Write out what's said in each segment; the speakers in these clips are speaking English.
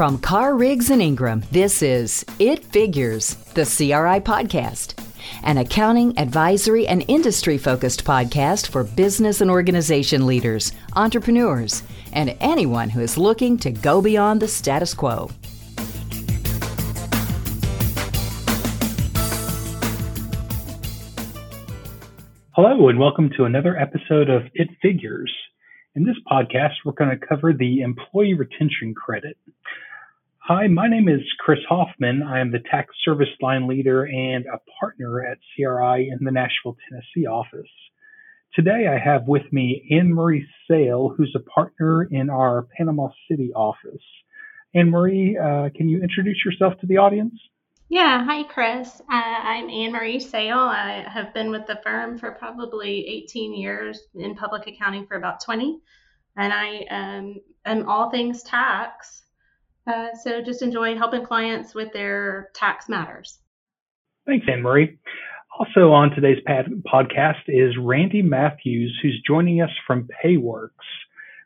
From Carr Riggs and Ingram, this is It Figures, the CRI podcast, an accounting, advisory, and industry focused podcast for business and organization leaders, entrepreneurs, and anyone who is looking to go beyond the status quo. Hello, and welcome to another episode of It Figures. In this podcast, we're going to cover the Employee Retention Credit. Hi, my name is Chris Hoffman. I am the tax service line leader and a partner at CRI in the Nashville, Tennessee office. Today, I have with me Anne Marie Sale, who's a partner in our Panama City office. Anne Marie, uh, can you introduce yourself to the audience? Yeah, hi, Chris. Uh, I'm Anne Marie Sale. I have been with the firm for probably 18 years, in public accounting for about 20, and I um, am all things tax. Uh, so just enjoy helping clients with their tax matters. Thanks, Anne Marie. Also on today's podcast is Randy Matthews, who's joining us from Payworks.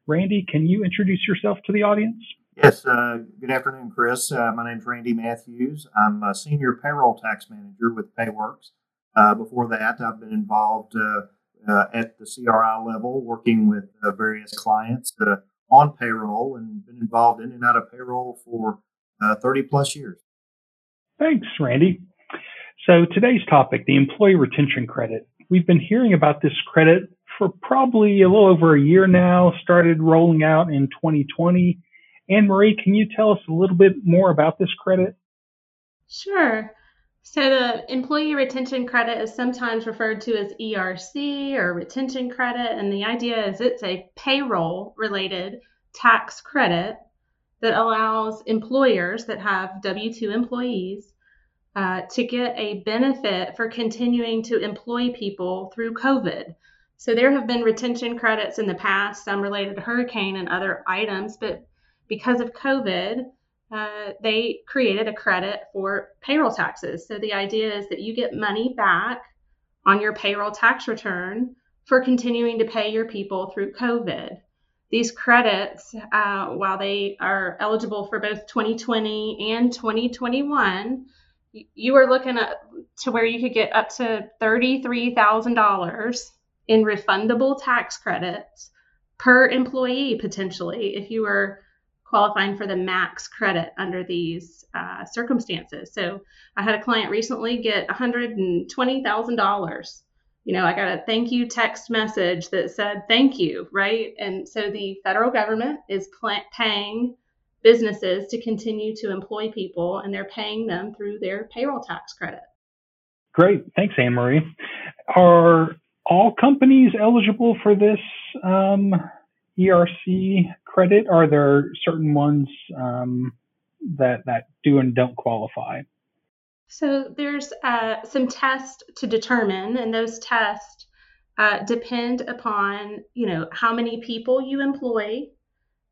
Randy, can you introduce yourself to the audience? Yes, uh, good afternoon, Chris. Uh, my name is Randy Matthews. I'm a senior payroll tax manager with Payworks. Uh, before that, I've been involved uh, uh, at the CRI level, working with uh, various clients on payroll and been involved in and out of payroll for uh, 30 plus years. Thanks, Randy. So, today's topic the employee retention credit. We've been hearing about this credit for probably a little over a year now, started rolling out in 2020 Anne Marie, can you tell us a little bit more about this credit? Sure. So, the employee retention credit is sometimes referred to as ERC or retention credit. And the idea is it's a payroll related tax credit that allows employers that have W 2 employees uh, to get a benefit for continuing to employ people through COVID. So, there have been retention credits in the past, some related to hurricane and other items, but because of COVID, uh, they created a credit for payroll taxes. So the idea is that you get money back on your payroll tax return for continuing to pay your people through COVID. These credits, uh, while they are eligible for both 2020 and 2021, you are looking at to where you could get up to $33,000 in refundable tax credits per employee potentially if you were qualifying for the max credit under these uh, circumstances. So I had a client recently get $120,000. You know, I got a thank you text message that said thank you, right? And so the federal government is paying businesses to continue to employ people, and they're paying them through their payroll tax credit. Great. Thanks, Anne Marie. Are all companies eligible for this um, ERC credit? Are there certain ones um, that that do and don't qualify? So there's uh, some tests to determine, and those tests uh, depend upon you know how many people you employ,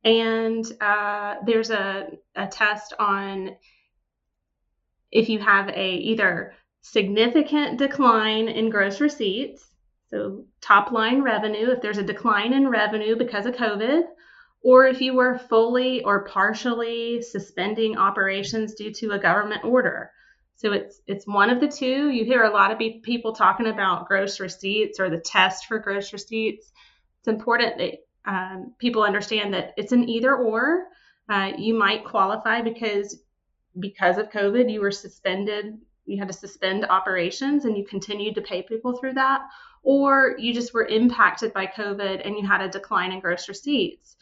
and uh, there's a, a test on if you have a either significant decline in gross receipts, so top line revenue, if there's a decline in revenue because of COVID, or if you were fully or partially suspending operations due to a government order. So it's it's one of the two. You hear a lot of people talking about gross receipts or the test for gross receipts. It's important that um, people understand that it's an either or. Uh, you might qualify because because of COVID, you were suspended. You had to suspend operations, and you continued to pay people through that, or you just were impacted by COVID and you had a decline in gross receipts.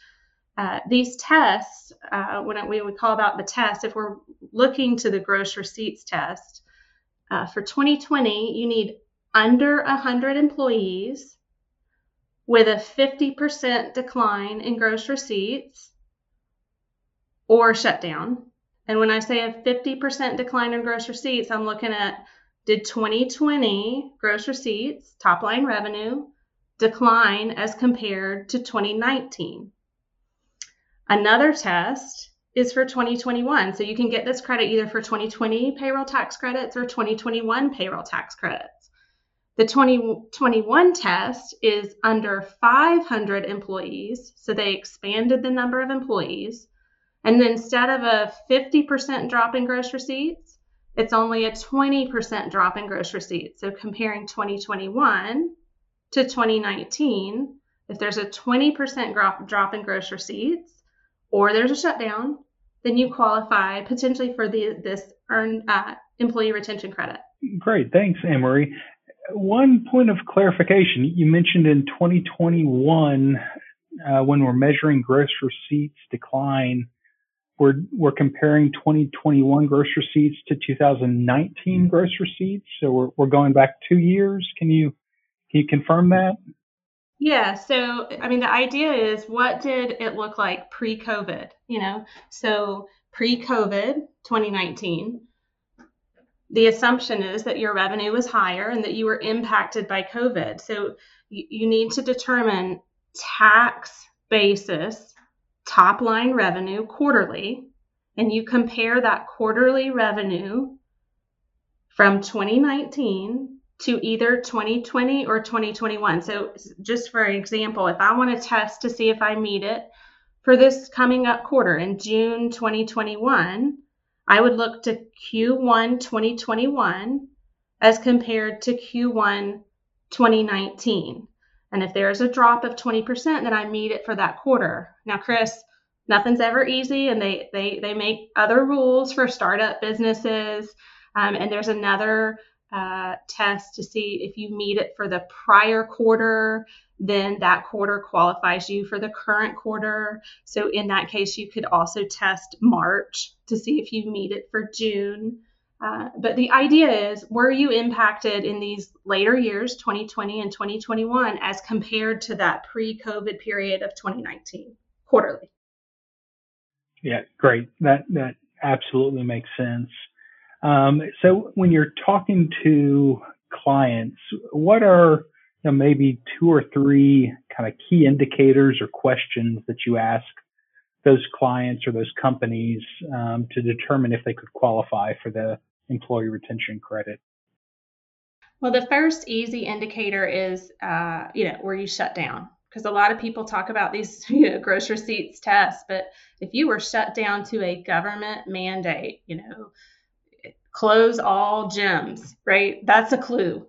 Uh, these tests, uh, when we would call about the test, if we're looking to the gross receipts test, uh, for 2020, you need under 100 employees with a 50% decline in gross receipts or shutdown. And when I say a 50% decline in gross receipts, I'm looking at did 2020 gross receipts, top line revenue, decline as compared to 2019? Another test is for 2021. So you can get this credit either for 2020 payroll tax credits or 2021 payroll tax credits. The 2021 test is under 500 employees. So they expanded the number of employees And instead of a 50% drop in gross receipts, it's only a 20% drop in gross receipts. So comparing 2021 to 2019, if there's a 20% drop, in gross receipts or there's a shutdown, then you qualify potentially for the, this earned uh, employee retention credit. Great. Thanks, Anne-Marie. One point of clarification. You mentioned in 2021, uh, when we're measuring gross receipts decline, we're, we're comparing 2021 gross receipts to 2019 hmm. gross receipts. So we're, we're going back two years. Can you, can you confirm that? Yeah, so I mean, the idea is what did it look like pre COVID? You know, so pre COVID 2019, the assumption is that your revenue was higher and that you were impacted by COVID. So you, you need to determine tax basis top line revenue quarterly, and you compare that quarterly revenue from 2019 to either 2020 or 2021. So, just for example, if I want to test to see if I meet it for this coming up quarter in June 2021, I would look to Q1 2021 as compared to Q1 2019. And if there's a drop of 20%, then I meet it for that quarter. Now, Chris, nothing's ever easy, and they they they make other rules for startup businesses. Um, and there's another uh, test to see if you meet it for the prior quarter, then that quarter qualifies you for the current quarter. So in that case, you could also test March to see if you meet it for June. Uh, but the idea is, were you impacted in these later years, 2020 and 2021, as compared to that pre COVID period of 2019 quarterly? Yeah, great. That that absolutely makes sense. Um, so when you're talking to clients, what are you know, maybe two or three kind of key indicators or questions that you ask those clients or those companies um, to determine if they could qualify for the employee retention credit? Well, the first easy indicator is, uh, you know, where you shut down. Because a lot of people talk about these you know, gross receipts tests, but if you were shut down to a government mandate, you know, close all gyms, right? That's a clue.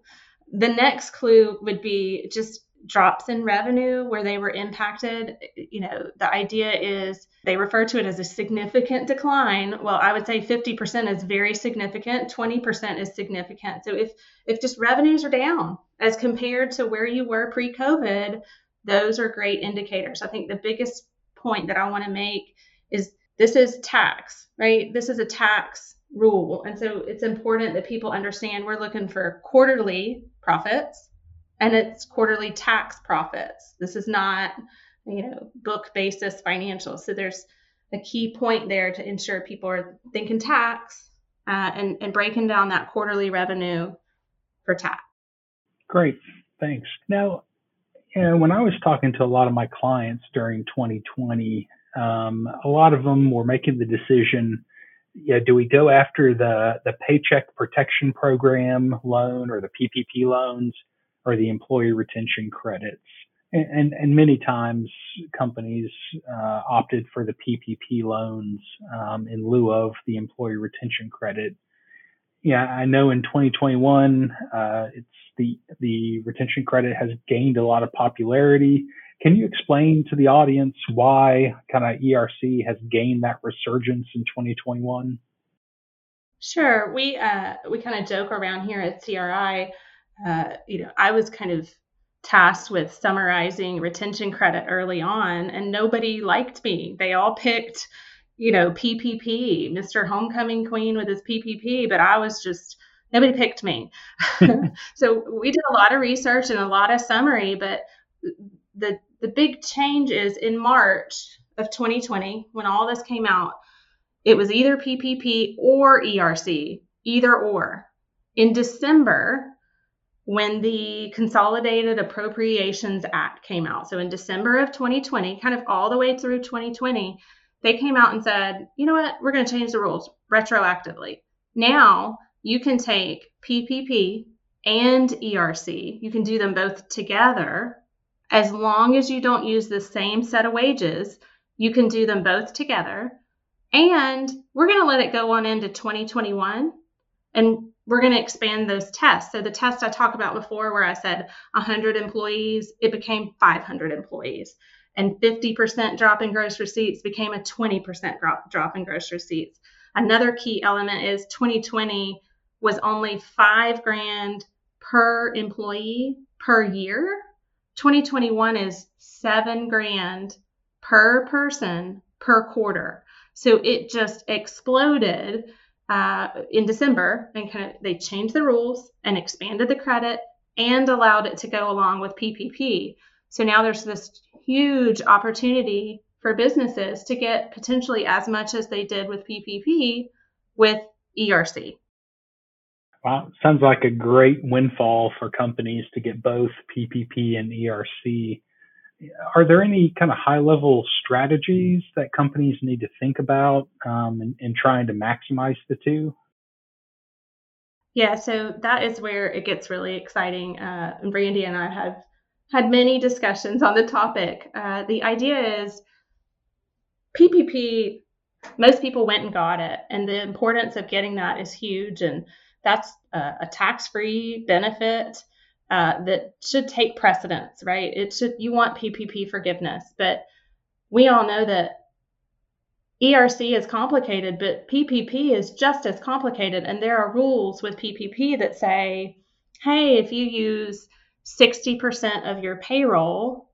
The next clue would be just drops in revenue where they were impacted. You know, the idea is they refer to it as a significant decline. Well, I would say 50% is very significant, 20% is significant. So if if just revenues are down as compared to where you were pre-COVID, those are great indicators. I think the biggest point that I want to make is this is tax, right? This is a tax rule. And so it's important that people understand we're looking for quarterly profits and it's quarterly tax profits. This is not, you know, book basis financials. So there's a key point there to ensure people are thinking tax uh, and, and breaking down that quarterly revenue for tax. Great, thanks. Now, you know, when I was talking to a lot of my clients during 2020, um, a lot of them were making the decision yeah, do we go after the the paycheck protection program loan or the PPP loans or the employee retention credits? And and, and many times companies uh, opted for the PPP loans um, in lieu of the employee retention credit. Yeah, I know in 2021, uh, it's the the retention credit has gained a lot of popularity. Can you explain to the audience why kind of ERC has gained that resurgence in 2021? Sure. We uh, we kind of joke around here at CRI. Uh, you know, I was kind of tasked with summarizing retention credit early on, and nobody liked me. They all picked, you know, PPP, Mr. Homecoming Queen with his PPP, but I was just nobody picked me. so we did a lot of research and a lot of summary, but the the big change is in March of 2020 when all this came out, it was either PPP or ERC, either or. In December, when the Consolidated Appropriations Act came out, so in December of 2020, kind of all the way through 2020, they came out and said, you know what, we're going to change the rules retroactively. Now you can take PPP and ERC, you can do them both together. As long as you don't use the same set of wages, you can do them both together. And we're going to let it go on into 2021 and we're going to expand those tests. So the test I talked about before, where I said 100 employees, it became 500 employees. And 50% drop in gross receipts became a 20% drop, drop in gross receipts. Another key element is 2020 was only five grand per employee per year. 2021 is seven grand per person per quarter. So it just exploded uh, in December and kind of they changed the rules and expanded the credit and allowed it to go along with PPP. So now there's this huge opportunity for businesses to get potentially as much as they did with PPP with ERC. Wow, sounds like a great windfall for companies to get both PPP and ERC. Are there any kind of high level strategies that companies need to think about um, in, in trying to maximize the two? Yeah, so that is where it gets really exciting. Uh, Randy and I have had many discussions on the topic. Uh, the idea is PPP, most people went and got it, and the importance of getting that is huge. And that's a, a tax-free benefit uh, that should take precedence, right? It should you want PPP forgiveness, but we all know that ERC is complicated, but PPP is just as complicated, and there are rules with PPP that say, hey, if you use 60% of your payroll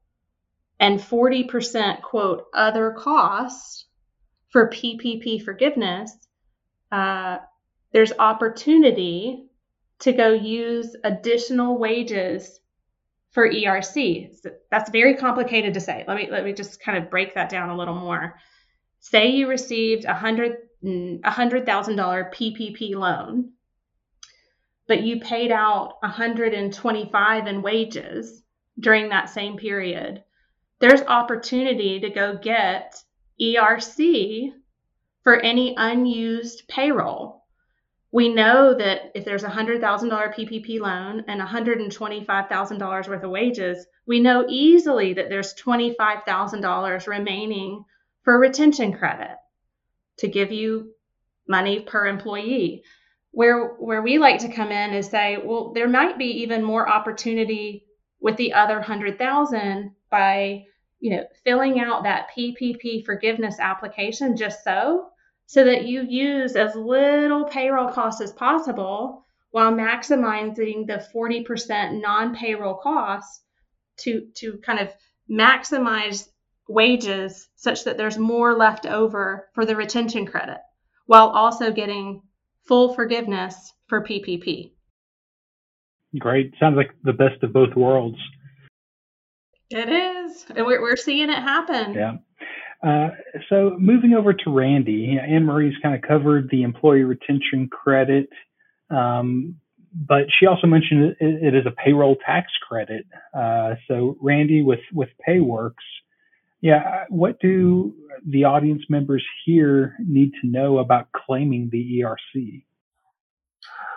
and 40% quote other costs for PPP forgiveness, uh, there's opportunity to go use additional wages for ERC. That's very complicated to say. Let me let me just kind of break that down a little more. Say you received a hundred a hundred thousand dollar PPP loan, but you paid out 125 in wages during that same period. There's opportunity to go get ERC for any unused payroll we know that if there's a $100,000 PPP loan and $125,000 worth of wages, we know easily that there's $25,000 remaining for retention credit to give you money per employee. Where where we like to come in is say, well, there might be even more opportunity with the other 100,000 by, you know, filling out that PPP forgiveness application just so so that you use as little payroll costs as possible while maximizing the 40% non-payroll costs to to kind of maximize wages such that there's more left over for the retention credit while also getting full forgiveness for PPP. Great. Sounds like the best of both worlds. It is. And we're, we're seeing it happen. Yeah. Uh, so moving over to Randy, Anne Marie's kind of covered the employee retention credit, um, but she also mentioned it, it is a payroll tax credit. Uh, so Randy, with with PayWorks, yeah, what do the audience members here need to know about claiming the ERC?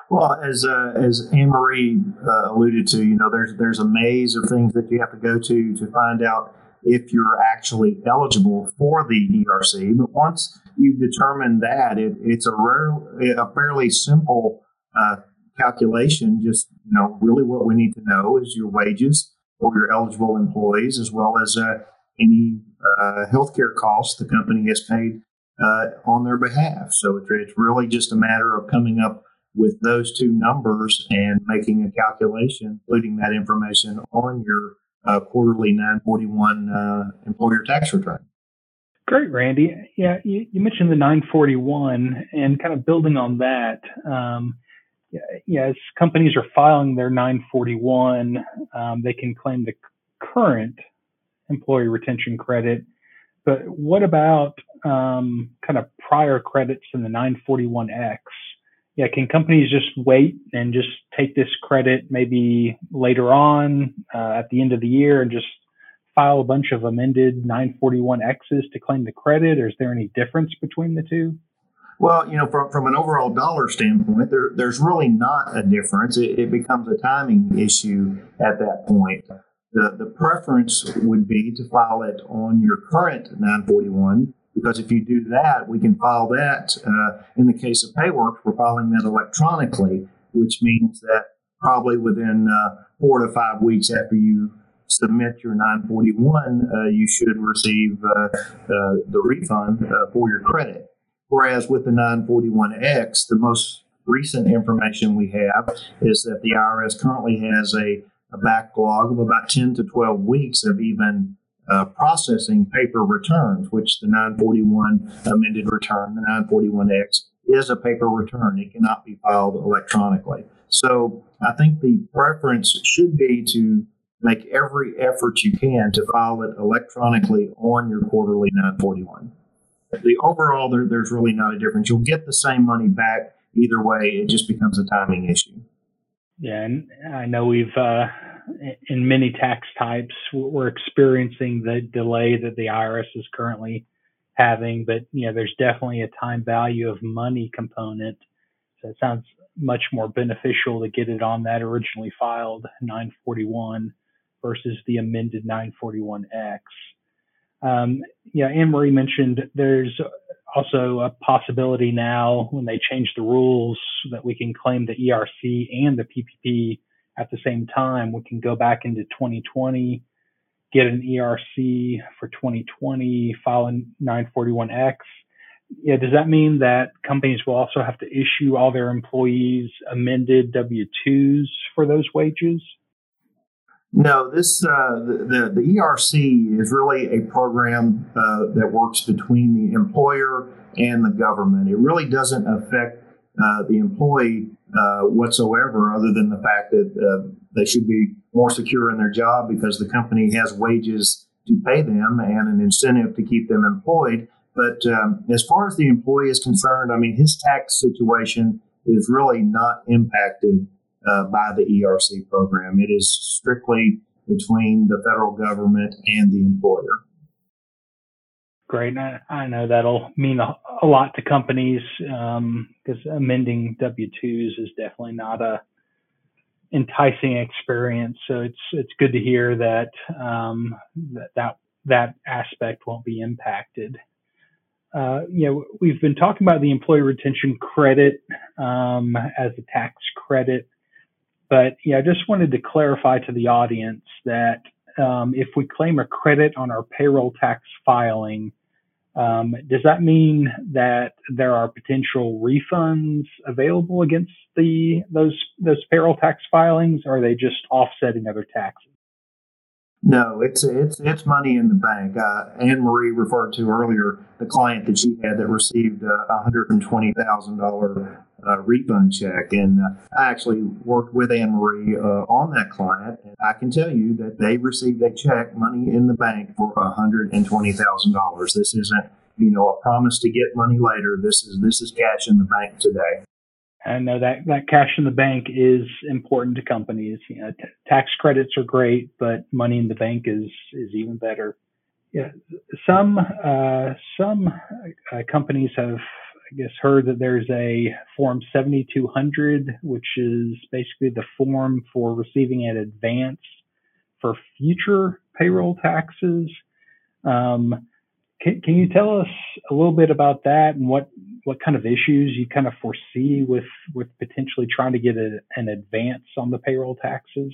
Well, as uh, as Anne Marie uh, alluded to, you know, there's there's a maze of things that you have to go to to find out if you're actually eligible for the ERC. But once you determine that, it, it's a rare, a fairly simple uh, calculation. Just you know, really what we need to know is your wages for your eligible employees, as well as uh, any uh, healthcare costs the company has paid uh, on their behalf. So it's, really just a matter of coming up with those two numbers and making a calculation, including that information on your quarterly 941 uh, employer tax return. Great, Randy. Yeah, you, you, mentioned the 941 and kind of building on that. Um, yeah, as companies are filing their 941, um, they can claim the current employee retention credit. But what about um, kind of prior credits in the 941X? Yeah, can companies just wait and just take this credit maybe later on uh, at the end of the year and just file a bunch of amended 941Xs to claim the credit, or is there any difference between the two? Well, you know, from, from an overall dollar standpoint, there, there's really not a difference. It, it becomes a timing issue at that point. The, the preference would be to file it on your current 941 because if you do that, we can file that. Uh, in the case of PayWorks, we're filing that electronically, which means that probably within uh, four to five weeks after you submit your 941, uh, you should receive uh, uh, the refund uh, for your credit. Whereas with the 941X, the most recent information we have is that the IRS currently has a, a backlog of about 10 to 12 weeks of even uh, processing paper returns, which the 941 amended return, the 941X, is a paper return. It cannot be filed electronically. So I think the preference should be to make every effort you can to file it electronically on your quarterly 941. The overall, there, there's really not a difference. You'll get the same money back either way. It just becomes a timing issue. Yeah, and I know we've uh, in many tax types we're experiencing the delay that the IRS is currently having, but you know there's definitely a time value of money component. So it sounds much more beneficial to get it on that originally filed 941 versus the amended 941X. Um, yeah, Anne Marie mentioned there's also a possibility now when they change the rules that we can claim the ERC and the PPP at the same time. We can go back into 2020, get an ERC for 2020, file a 941X. Yeah, does that mean that companies will also have to issue all their employees amended W 2s for those wages? No, this uh, the, the, ERC is really a program uh, that works between the employer and the government. It really doesn't affect uh, the employee uh, whatsoever, other than the fact that uh, they should be more secure in their job because the company has wages to pay them and an incentive to keep them employed. But um, as far as the employee is concerned, I mean, his tax situation is really not impacted uh, by the ERC program. It is strictly between the federal government and the employer. Great. I, I know that'll mean a, a lot to companies because um, amending W twos is definitely not a enticing experience. So it's it's good to hear that um, that, that that aspect won't be impacted. Uh, you know, we've been talking about the employee retention credit um, as a tax credit but yeah, I just wanted to clarify to the audience that um, if we claim a credit on our payroll tax filing, um, does that mean that there are potential refunds available against the those those payroll tax filings, or are they just offsetting other taxes? No, it's it's it's money in the bank. Uh, Anne Marie referred to earlier the client that she had that received a hundred and twenty thousand dollar uh, refund check, and uh, I actually worked with Anne Marie uh, on that client, and I can tell you that they received a check, money in the bank for hundred and twenty thousand dollars. This isn't you know a promise to get money later. This is this is cash in the bank today. I know that that cash in the bank is important to companies. You know, t- tax credits are great, but money in the bank is is even better. Yeah, some uh, some uh, companies have, I guess, heard that there's a Form 7200, which is basically the form for receiving an advance for future payroll taxes. Um, can, can you tell us a little bit about that and what what kind of issues you kind of foresee with with potentially trying to get a, an advance on the payroll taxes?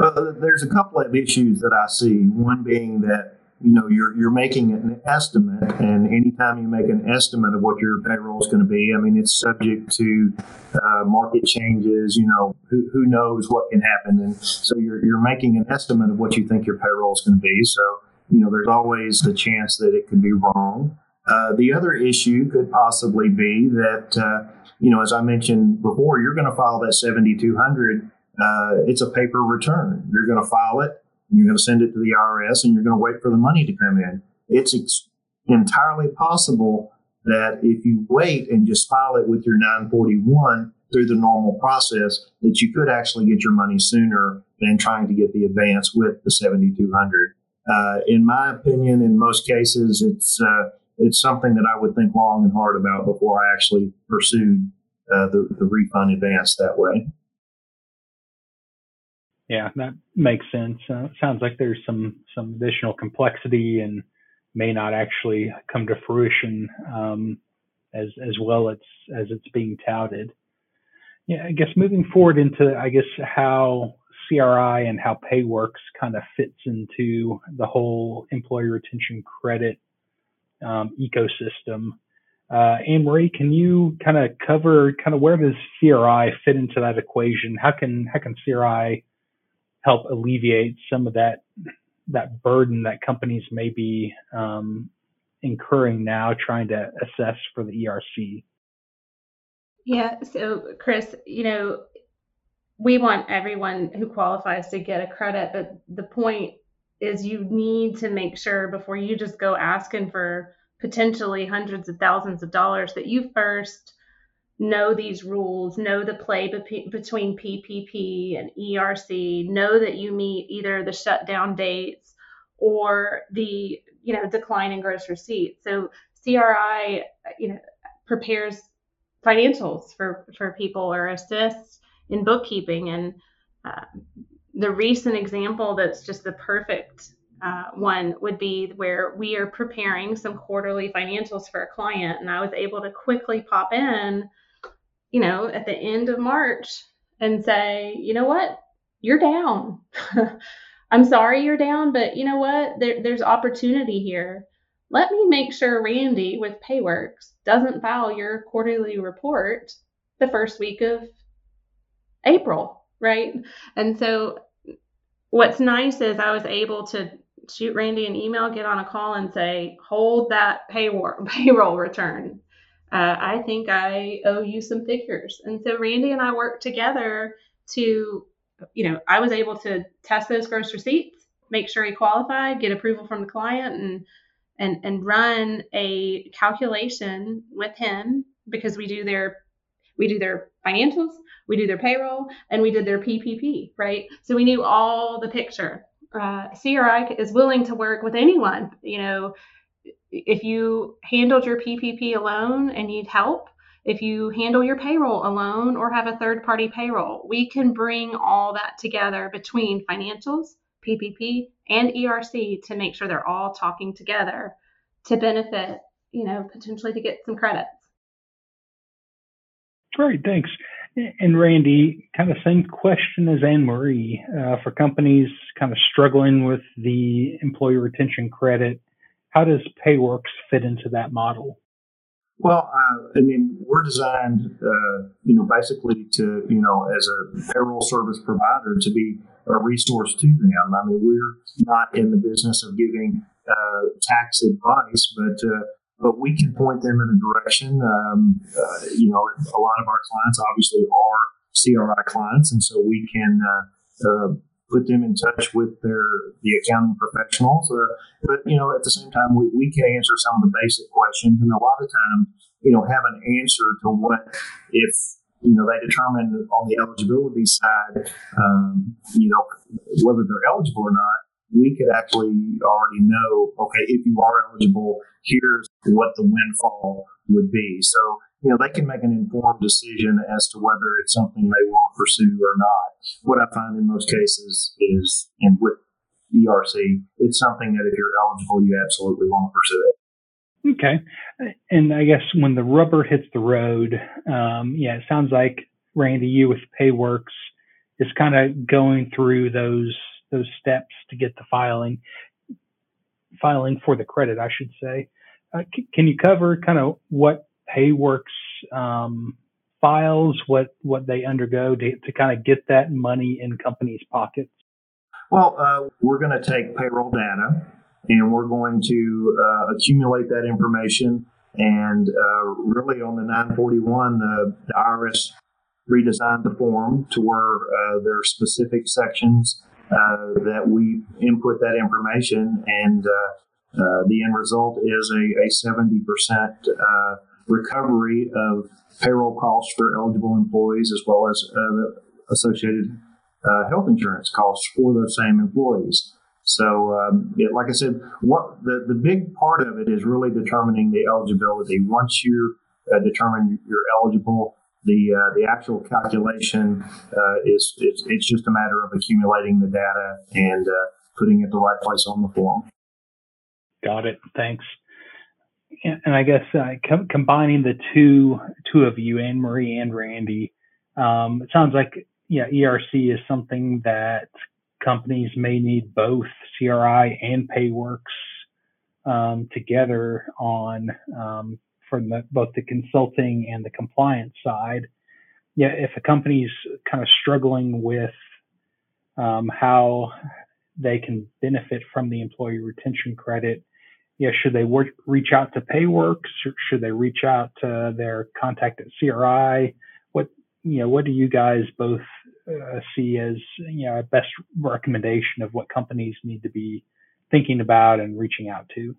Uh, there's a couple of issues that I see. One being that you know you're you're making an estimate, and anytime you make an estimate of what your payroll is going to be, I mean it's subject to uh, market changes. You know who, who knows what can happen, and so you're you're making an estimate of what you think your payroll is going to be. So you know there's always the chance that it could be wrong. Uh, the other issue could possibly be that, uh, you know, as I mentioned before, you're going to file that 7200. Uh, it's a paper return. You're going to file it, you're going to send it to the IRS, and you're going to wait for the money to come in. It's ex- entirely possible that if you wait and just file it with your 941 through the normal process, that you could actually get your money sooner than trying to get the advance with the 7200. Uh, in my opinion, in most cases, it's uh, it's something that I would think long and hard about before I actually pursued uh, the, the refund advance that way. Yeah, that makes sense. Uh, sounds like there's some some additional complexity and may not actually come to fruition um, as as well as as it's being touted. Yeah, I guess moving forward into I guess how CRI and how PayWorks kind of fits into the whole employee retention credit um, ecosystem. Uh, Anne Marie, can you kind of cover kind of where does CRI fit into that equation? How can how can CRI help alleviate some of that that burden that companies may be um, incurring now trying to assess for the ERC? Yeah, so Chris, you know, we want everyone who qualifies to get a credit, but the point is you need to make sure before you just go asking for potentially hundreds of thousands of dollars that you first know these rules, know the play be- between PPP and ERC, know that you meet either the shutdown dates or the you know decline in gross receipts. So CRI you know prepares financials for for people or assists in bookkeeping and uh, the recent example that's just the perfect uh, one would be where we are preparing some quarterly financials for a client and i was able to quickly pop in you know at the end of march and say you know what? You're down. I'm sorry you're down but you know what? There, there's opportunity here. Let me make sure randy with payworks doesn't file your quarterly report the first week of april right? And so what's nice is i was able to shoot Randy an email, get on a call, and say, hold that payroll payroll return. Uh, I think I owe you some figures. And so Randy and I worked together to, you know, I was able to test those gross receipts, make sure he qualified, get approval from the client, and and and run a calculation with him because we do their we do their financials, we do their payroll, and we did their PPP, right? So we knew all the picture uh, CRI is willing to work with anyone. You know, if you handled your PPP alone and need help, if you handle your payroll alone or have a third party payroll, we can bring all that together between financials, PPP, and ERC to make sure they're all talking together to benefit, you know, potentially to get some credits. Great, thanks. And Randy, kind of same question as Anne Marie uh, for companies kind of struggling with the employee retention credit. How does PayWorks fit into that model? Well, uh, I mean, we're designed, uh, you know, basically to, you know, as a payroll service provider to be a resource to them. I mean, we're not in the business of giving uh, tax advice, but uh, but we can point them in a direction. Um, uh, you know, a lot of our clients obviously are CRI clients, and so we can uh, put them in touch with their the accounting professionals. Uh, but you know, at the same time, we, we can answer some of the basic questions, and a lot of times, you know, have an answer to what if you know they determine on the eligibility side, um, you know, whether they're eligible or not we could actually already know, okay, if you are eligible, here's what the windfall would be. So, you know, they can make an informed decision as to whether it's something they want pursue or not. What I find in most cases is, and with ERC, it's something that if you're eligible, you absolutely want to pursue it. Okay. And I guess when the rubber hits the road, um, yeah, it sounds like Randy, you with PayWorks is kind of going through those those steps to get the filing filing for the credit, I should say. Uh, c- can you cover kind of what PayWorks um, files, what what they undergo to, to kind of get that money in companies' pockets? Well, uh, we're going to take payroll data and we're going to uh, accumulate that information. And uh, really, on the 941, the, the IRS redesigned the form to where uh, there are specific sections uh, that we input that information, and uh, the end result is a, a 70% recovery of payroll costs for eligible employees as well as associated health insurance costs for those same employees. So, um, like I said, what the, the big part of it is really determining the eligibility. Once you uh, determine you're eligible, the uh, the actual calculation uh, is it's, it's, just a matter of accumulating the data and uh, putting it the right place on the form. Got it. Thanks. And I guess uh, com- combining the two two of you, Anne Marie and Randy, um, it sounds like yeah, ERC is something that companies may need both CRI and PayWorks um, together on um, from the, both the consulting and the compliance side. Yeah, if a company's kind of struggling with um, how they can benefit from the employee retention credit, yeah, should they work, reach out to PayWorks? Should they reach out to their contact at CRI? What you know, what do you guys both uh, see as you know a best recommendation of what companies need to be thinking about and reaching out to?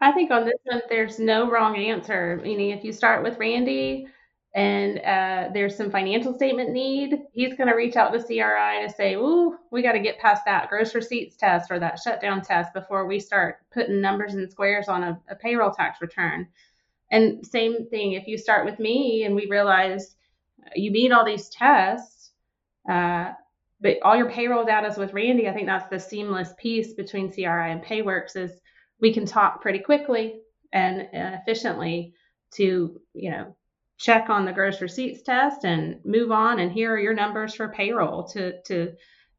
I think on this one, there's no wrong answer. Meaning, if you start with Randy and uh, there's some financial statement need, he's going to reach out to CRI to say, "Ooh, we got to get past that gross receipts test or that shutdown test before we start putting numbers and squares on a, a payroll tax return." And same thing, if you start with me and we realize you meet all these tests, uh, but all your payroll data is with Randy. I think that's the seamless piece between CRI and PayWorks is we can talk pretty quickly and, and efficiently to, you know, check on the gross receipts test and move on. And here are your numbers for payroll to, to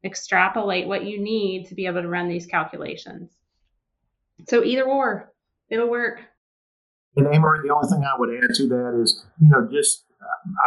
extrapolate what you need to be able to run these calculations. So either or, it'll work. Anne Marie, the only thing I would add to that is, you know, just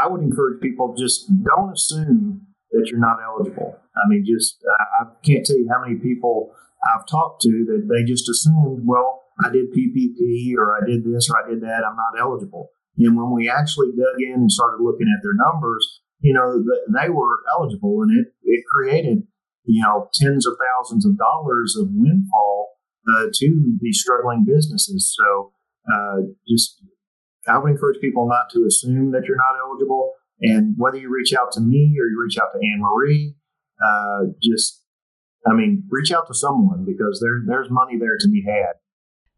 I would encourage people just don't assume that you're not eligible. I mean, just I, can't tell you how many people I've talked to that they just assumed, well, I did PPP or I did this or I did that, I'm not eligible. And when we actually dug in and started looking at their numbers, you know, they were eligible and it, it created, you know, tens of thousands of dollars of windfall uh, to these struggling businesses. So uh, just, I would encourage people not to assume that you're not eligible. And whether you reach out to me or you reach out to Anne Marie, uh, just I mean, reach out to someone because there there's money there to be had.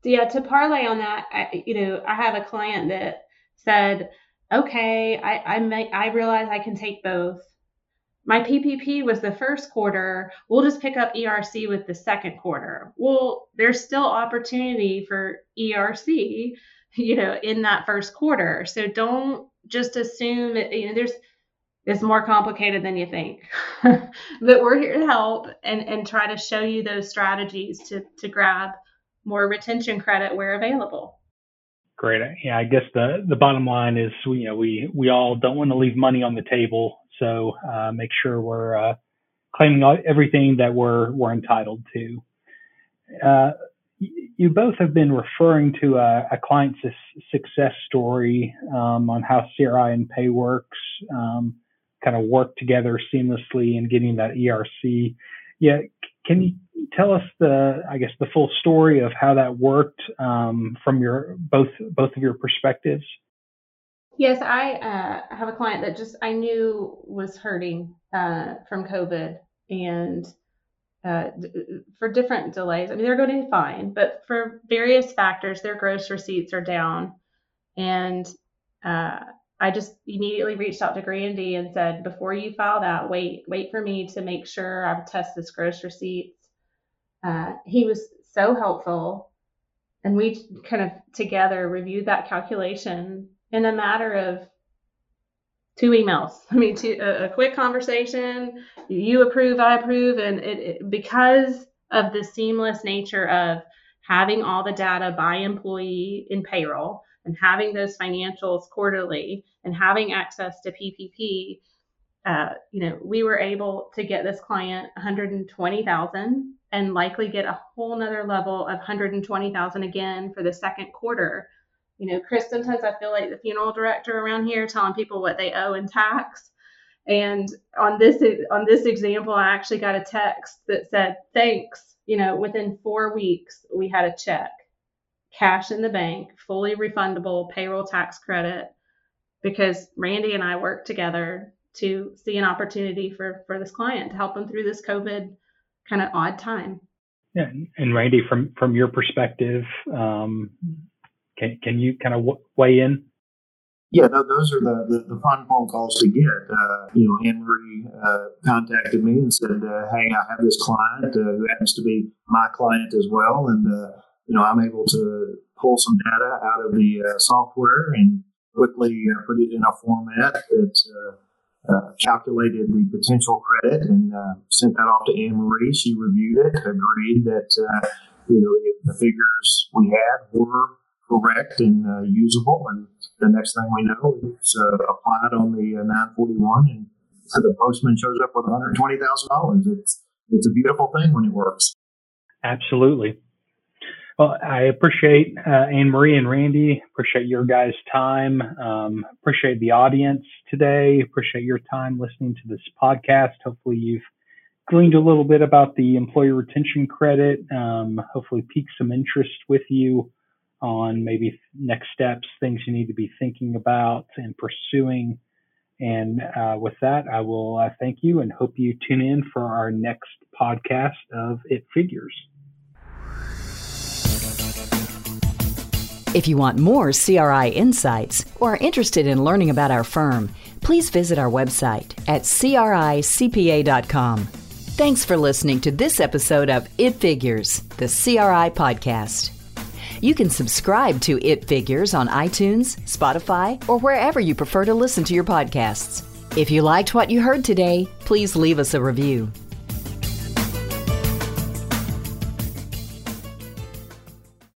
Yeah, to parlay on that, I, you know, I have a client that said, "Okay, I I may, I realize I can take both. My PPP was the first quarter. We'll just pick up ERC with the second quarter. Well, there's still opportunity for ERC, you know, in that first quarter. So don't just assume that you know there's it's more complicated than you think. but we're here to help and, and try to show you those strategies to, to grab more retention credit where available. Great. Yeah, I guess the, the bottom line is we, you know, we, we all don't want to leave money on the table. So uh, make sure we're uh, claiming everything that we're, we're entitled to. Uh, you both have been referring to a, a success story um, on how CRI and PayWorks um, kind of work together seamlessly in getting that ERC. Yeah, can you tell us the, I guess, the full story of how that worked um, from your both both of your perspectives? Yes, I uh, have a client that just I knew was hurting uh, from COVID, and uh, for different delays. I mean, they're going to be fine, but for various factors, their gross receipts are down, and uh, I just immediately reached out to Randy and said, before you file that, wait, wait for me to make sure I've tested this gross receipts. Uh, he was so helpful. And we kind of together reviewed that calculation in a matter of two emails. I mean, two, a, a, quick conversation. You approve, I approve, and it, it, because of the seamless nature of having all the data by employee in payroll and having those financials quarterly and having access to PPP, uh, you know, we were able to get this client 120,000 and likely get a whole nother level of 120,000 again for the second quarter. You know, Chris, sometimes I feel like the funeral director around here telling people what they owe in tax. And on this on this example, I actually got a text that said, "Thanks." You know, within four weeks, we had a check, cash in the bank, fully refundable payroll tax credit because Randy and I worked together to see an opportunity for for this client to help them through this COVID kind of odd time. Yeah, and Randy, from from your perspective, um, can can you kind of weigh in? Yeah, those are the, the, the, fun phone calls to get. Uh, you know, Anne Marie uh, contacted me and said, uh, "Hey, I have this client uh, who happens to be my client as well, and uh, you know, I'm able to pull some data out of the uh, software and quickly uh, put it in a format that uh, uh, calculated the potential credit and sent that off to Anne Marie. She reviewed it, agreed that you know the figures we had were correct and usable, and the next thing we know, it's applied on the 941 and the postman shows up with $120,000. It's it's a beautiful thing when it works. Absolutely. Well, I appreciate uh, Anne Marie and Randy. Appreciate your guys' time. Um, appreciate the audience today. Appreciate your time listening to this podcast. Hopefully, you've gleaned a little bit about the employee retention credit. Um, hopefully, piqued some interest with you on maybe next steps, things you need to be thinking about and pursuing. And uh, with that, I will uh, thank you and hope you tune in for our next podcast of It Figures. If you want more CRI insights or are interested in learning about our firm, please visit our website at cricpa.com. Thanks for listening to this episode of It Figures, the CRI podcast. You can subscribe to It Figures on iTunes, Spotify, or wherever you prefer to listen to your podcasts. If you liked what you heard today, please leave us a review.